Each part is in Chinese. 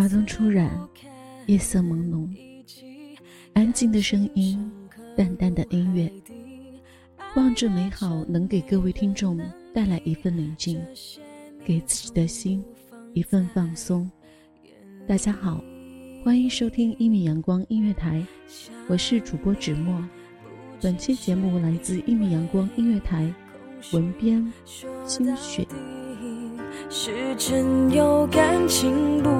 华灯初染，夜色朦胧，安静的声音，淡淡的音乐，望着美好，能给各位听众带来一份宁静，给自己的心一份放松。大家好，欢迎收听一米阳光音乐台，我是主播芷墨。本期节目来自一米阳光音乐台，文编清雪。是真有感情，不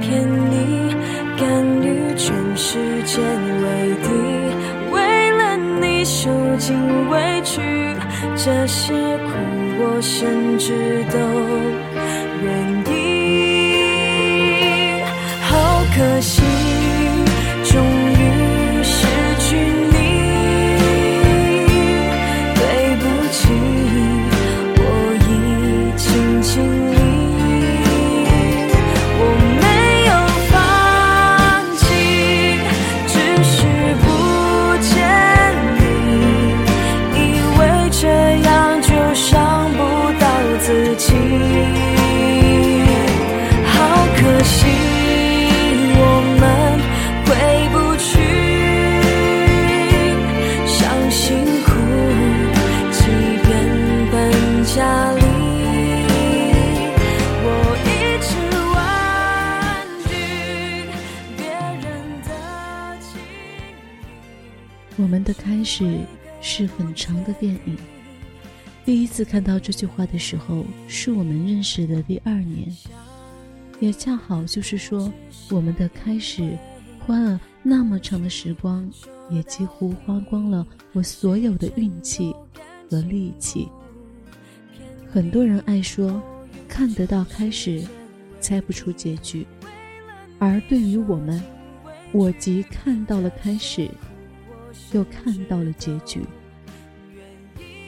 骗你，甘于全世界为敌，为了你受尽委屈，这些苦我甚至都愿意。好可惜，我们的开始是很长的电影。第一次看到这句话的时候，是我们认识的第二年，也恰好就是说，我们的开始花了那么长的时光，也几乎花光了我所有的运气和力气。很多人爱说，看得到开始，猜不出结局，而对于我们，我即看到了开始，又看到了结局。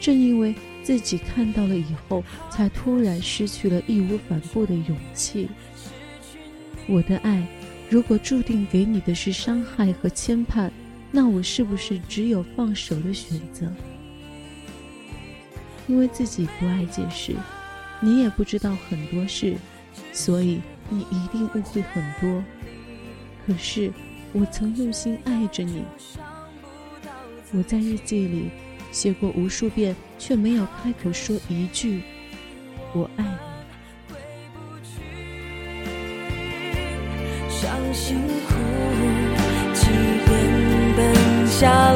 正因为自己看到了以后，才突然失去了义无反顾的勇气。我的爱，如果注定给你的是伤害和牵绊，那我是不是只有放手的选择？因为自己不爱解释，你也不知道很多事，所以你一定误会很多。可是我曾用心爱着你，我在日记里写过无数遍，却没有开口说一句“我爱你”。伤心哭，即便本家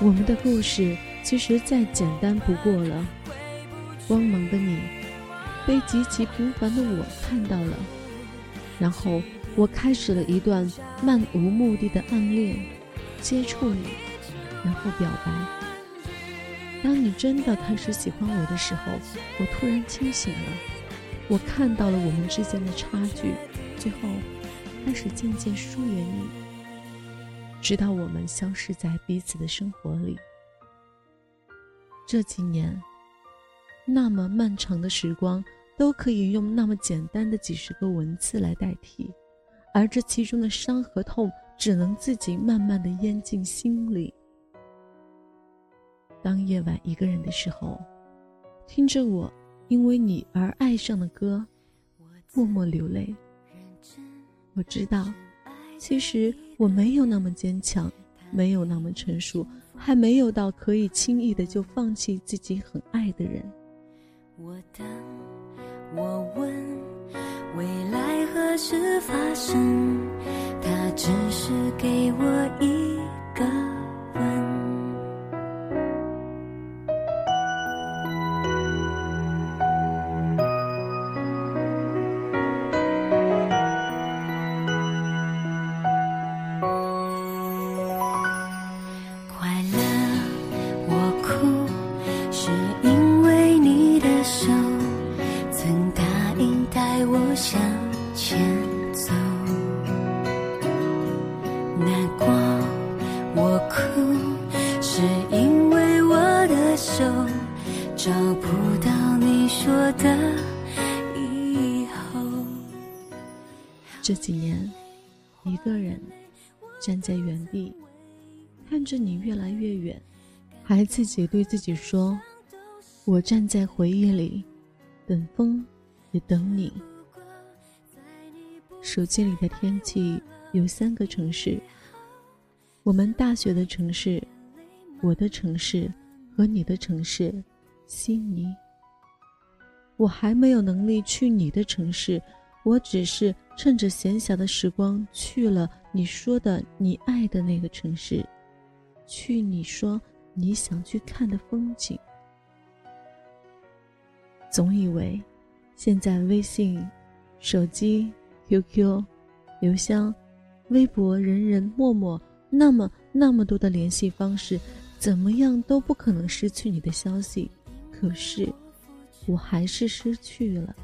我们的故事其实再简单不过了。光芒的你，被极其平凡的我看到了，然后。我开始了一段漫无目的的暗恋，接触你，然后表白。当你真的开始喜欢我的时候，我突然清醒了，我看到了我们之间的差距，最后开始渐渐疏远你，直到我们消失在彼此的生活里。这几年，那么漫长的时光，都可以用那么简单的几十个文字来代替。而这其中的伤和痛，只能自己慢慢的咽进心里。当夜晚一个人的时候，听着我因为你而爱上的歌，默默流泪。我知道，其实我没有那么坚强，没有那么成熟，还没有到可以轻易的就放弃自己很爱的人。我等，我问。未来何时发生？他只是给我一哭，是因为我的手找不到你说的以后这几年，一个人站在原地，看着你越来越远，还自己对自己说：“我站在回忆里，等风，也等你。”手机里的天气有三个城市：我们大学的城市，我的城市和你的城市——悉尼。我还没有能力去你的城市。我只是趁着闲暇的时光去了你说的你爱的那个城市，去你说你想去看的风景。总以为，现在微信、手机、QQ、邮箱、微博、人人、陌陌，那么那么多的联系方式，怎么样都不可能失去你的消息。可是，我还是失去了。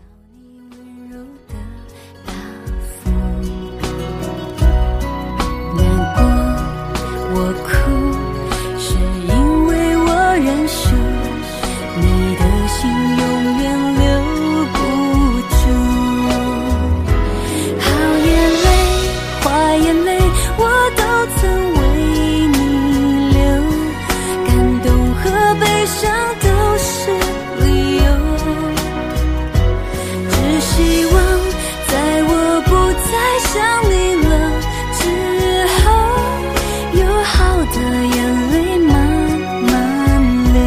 想你了之后，有好的眼泪慢慢流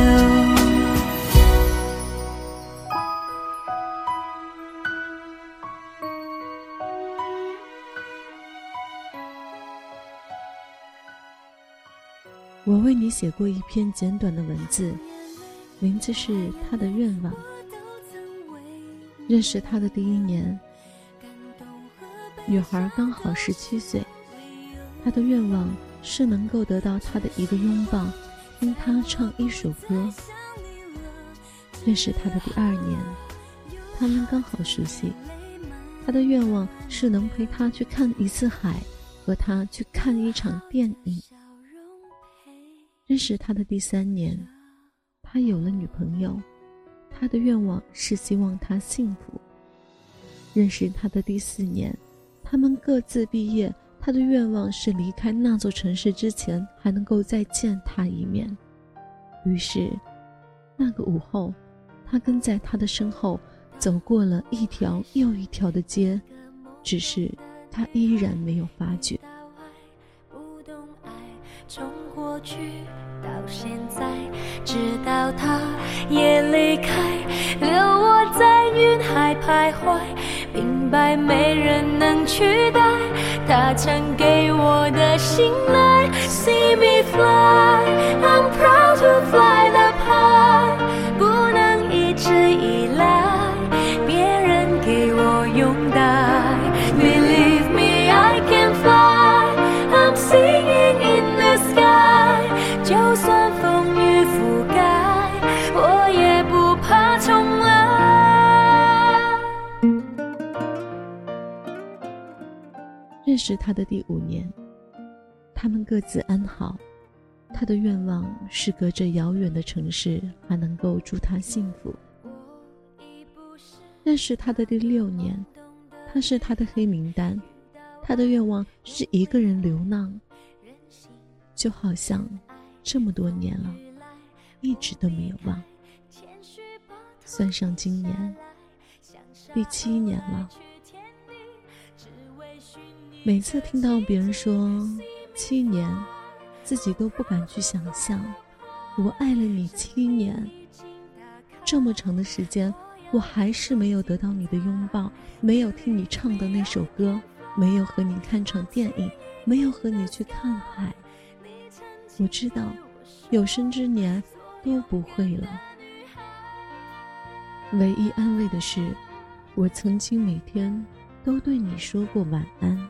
我为你写过一篇简短的文字，名字是《他的愿望》。认识他的第一年，女孩刚好十七岁，她的愿望是能够得到他的一个拥抱，听他唱一首歌。认识他的第二年，他们刚好熟悉，他的愿望是能陪他去看一次海，和他去看一场电影。认识他的第三年，他有了女朋友，他的愿望是希望她幸福。认识他的第四年，他们各自毕业，他的愿望是离开那座城市之前还能够再见他一面。于是，那个午后，他跟在他的身后走过了一条又一条的街，只是他依然没有发觉。从过去到现在，直到他也离开，留我在云海徘徊，明白没人能取代他曾给我的信赖。See me fly, I'm proud to fly 识他的第五年，他们各自安好。他的愿望是隔着遥远的城市，还能够祝他幸福。认识他的第六年，他是他的黑名单。他的愿望是一个人流浪，就好像这么多年了，一直都没有忘。算上今年，第七年了。每次听到别人说七年，自己都不敢去想象。我爱了你七年，这么长的时间，我还是没有得到你的拥抱，没有听你唱的那首歌。没有和你看场电影，没有和你去看海。我知道，有生之年都不会了。唯一安慰的是，我曾经每天都对你说过晚安。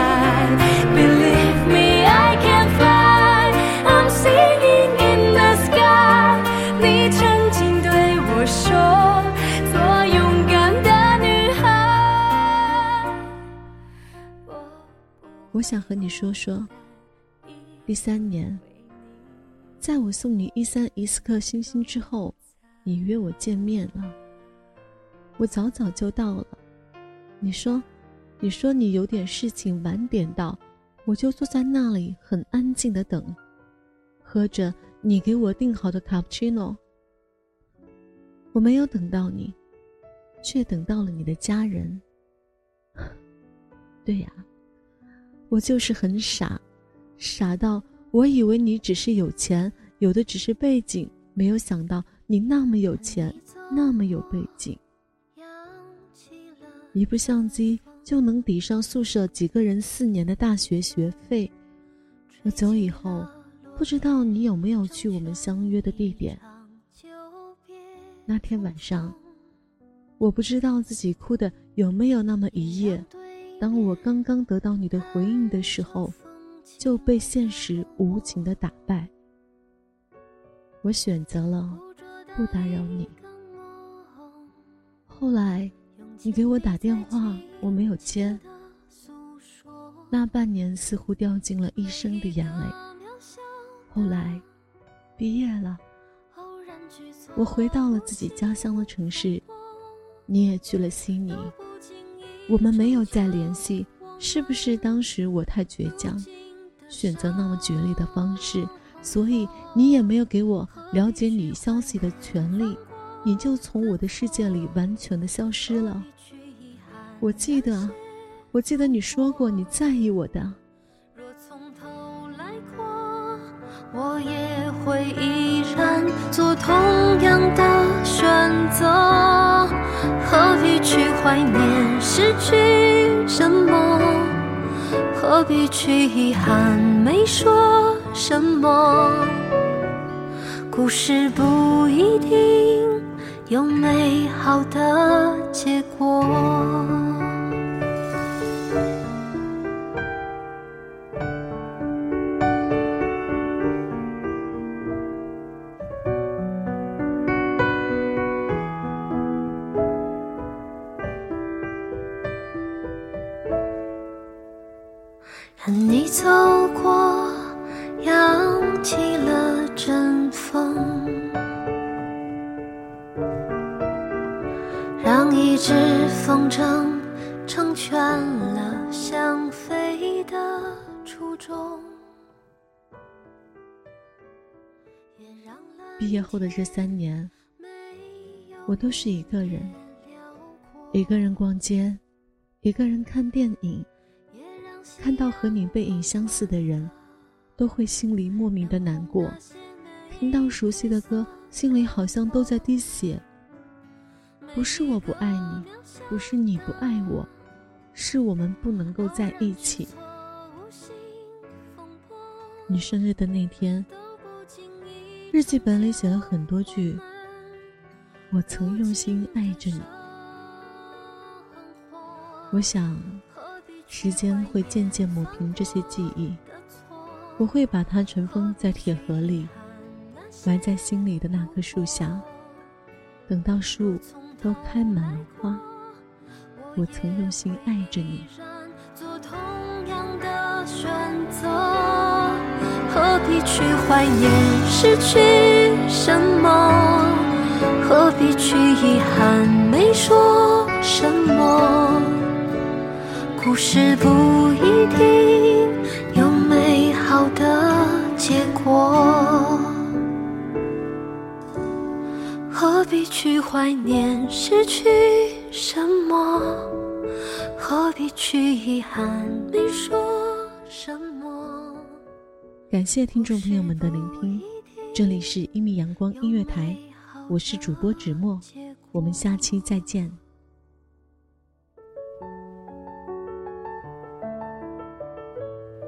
我想和你说说。第三年，在我送你一三一四颗星星之后，你约我见面了。我早早就到了。你说，你说你有点事情晚点到，我就坐在那里很安静的等，喝着你给我订好的卡布奇诺。我没有等到你，却等到了你的家人。对呀，我就是很傻。傻到我以为你只是有钱，有的只是背景，没有想到你那么有钱，那么有背景。一部相机就能抵上宿舍几个人四年的大学学费。我走以后，不知道你有没有去我们相约的地点。那天晚上，我不知道自己哭的有没有那么一夜。当我刚刚得到你的回应的时候。就被现实无情的打败。我选择了不打扰你。后来，你给我打电话，我没有接。那半年似乎掉进了一生的眼泪。后来，毕业了，我回到了自己家乡的城市，你也去了悉尼。我们没有再联系，是不是当时我太倔强？选择那么决裂的方式，所以你也没有给我了解你消息的权利，你就从我的世界里完全的消失了。我记得，我记得你说过你在意我的。我也会依然做同样的选择，何必去怀念失去什么？何必去遗憾没说什么？故事不一定有美好的结果。让一只风筝成全了想飞的初衷。毕业后的这三年，我都是一个人，一个人逛街，一个人看电影，看到和你背影相似的人。都会心里莫名的难过，听到熟悉的歌，心里好像都在滴血。不是我不爱你，不是你不爱我，是我们不能够在一起。你生日的那天，日记本里写了很多句：“我曾用心爱着你。”我想，时间会渐渐抹平这些记忆。我会把它尘封在铁盒里，埋在心里的那棵树下。等到树都开满了花，我曾用心爱着你。做同样的选择，何必去怀念失去什么？何必去遗憾没说什么？故事不一定有美。好的必去怀念失去什么？何必去遗憾没说什么？感谢听众朋友们的聆听，这里是一米阳光音乐台，我是主播芷墨，我们下期再见。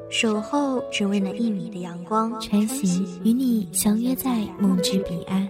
守候只为那一米的阳光，晨行与你相约在梦之彼岸。